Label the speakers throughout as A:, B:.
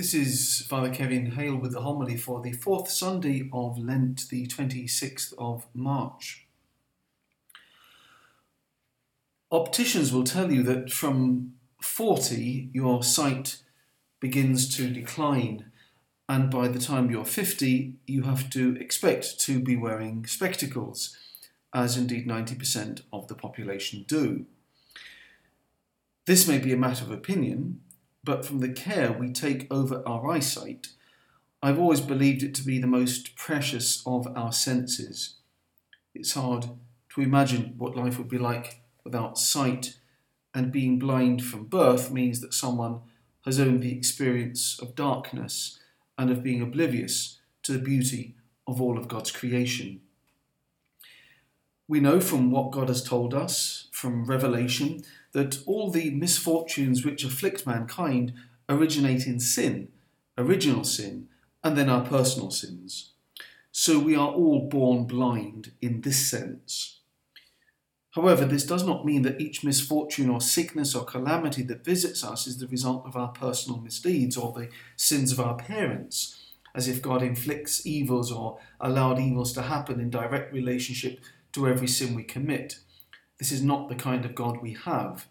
A: This is Father Kevin Hale with the homily for the fourth Sunday of Lent, the 26th of March. Opticians will tell you that from 40 your sight begins to decline, and by the time you're 50, you have to expect to be wearing spectacles, as indeed 90% of the population do. This may be a matter of opinion, but from the care we take over our eyesight, I've always believed it to be the most precious of our senses. It's hard to imagine what life would be like without sight, and being blind from birth means that someone has only the experience of darkness and of being oblivious to the beauty of all of God's creation. We know from what God has told us, from Revelation, that all the misfortunes which afflict mankind originate in sin, original sin, and then our personal sins. So we are all born blind in this sense. However, this does not mean that each misfortune or sickness or calamity that visits us is the result of our personal misdeeds or the sins of our parents, as if God inflicts evils or allowed evils to happen in direct relationship to every sin we commit. This is not the kind of God we have,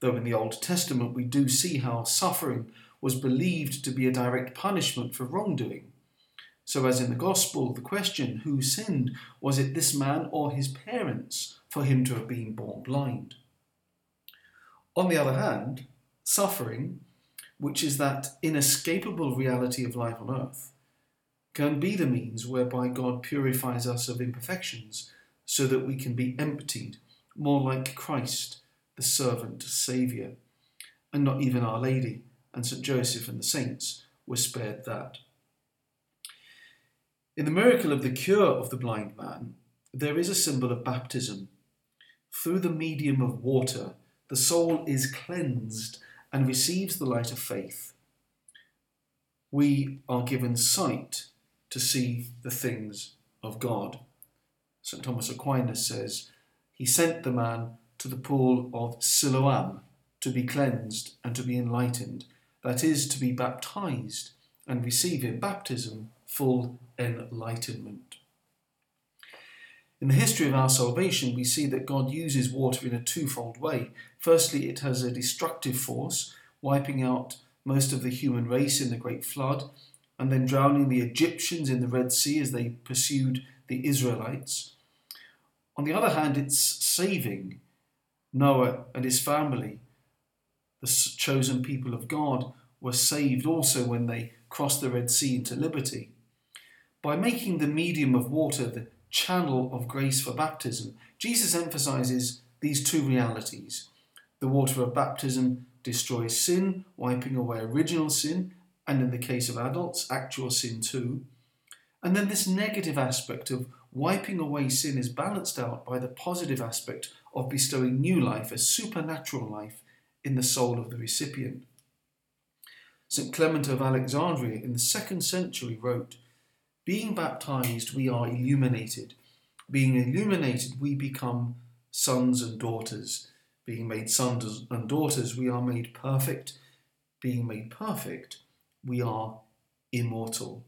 A: though in the Old Testament we do see how suffering was believed to be a direct punishment for wrongdoing. So, as in the Gospel, the question, who sinned? Was it this man or his parents for him to have been born blind? On the other hand, suffering, which is that inescapable reality of life on earth, can be the means whereby God purifies us of imperfections so that we can be emptied more like Christ, the servant Saviour, and not even Our Lady and St Joseph and the saints were spared that. In the miracle of the cure of the blind man, there is a symbol of baptism. Through the medium of water, the soul is cleansed and receives the light of faith. We are given sight to see the things of God. St. Thomas Aquinas says, he sent the man to the pool of Siloam to be cleansed and to be enlightened, that is, to be baptized and receive in baptism full enlightenment. In the history of our salvation, we see that God uses water in a twofold way. Firstly, it has a destructive force, wiping out most of the human race in the Great Flood, and then drowning the Egyptians in the Red Sea as they pursued the Israelites. On the other hand, it's saving Noah and his family. The chosen people of God were saved also when they crossed the Red Sea into liberty. By making the medium of water the channel of grace for baptism, Jesus emphasizes these two realities. The water of baptism destroys sin, wiping away original sin, and in the case of adults, actual sin too. And then this negative aspect of wiping away sin is balanced out by the positive aspect of bestowing new life, a supernatural life, in the soul of the recipient. St. Clement of Alexandria in the second century wrote, Being baptized, we are illuminated. Being illuminated, we become sons and daughters. Being made sons and daughters, we are made perfect. Being made perfect, we are immortal.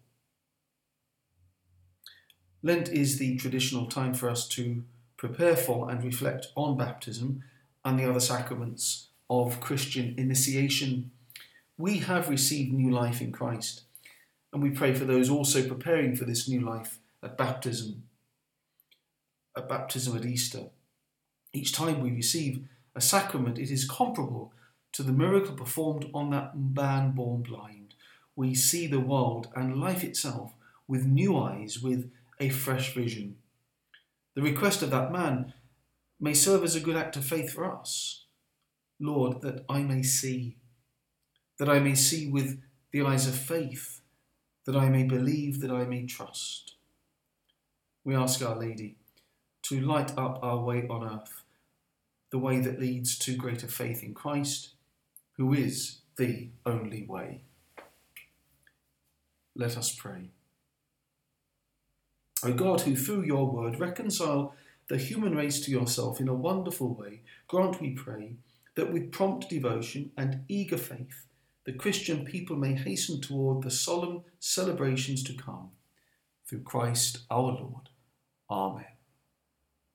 A: Lent is the traditional time for us to prepare for and reflect on baptism and the other sacraments of Christian initiation. We have received new life in Christ, and we pray for those also preparing for this new life at baptism, at baptism at Easter. Each time we receive a sacrament, it is comparable to the miracle performed on that man born blind. We see the world and life itself with new eyes, with a fresh vision. The request of that man may serve as a good act of faith for us. Lord, that I may see, that I may see with the eyes of faith, that I may believe, that I may trust. We ask Our Lady to light up our way on earth, the way that leads to greater faith in Christ, who is the only way. Let us pray. O God, who through your word reconcile the human race to yourself in a wonderful way, grant, we pray, that with prompt devotion and eager faith the Christian people may hasten toward the solemn celebrations to come. Through Christ our Lord. Amen.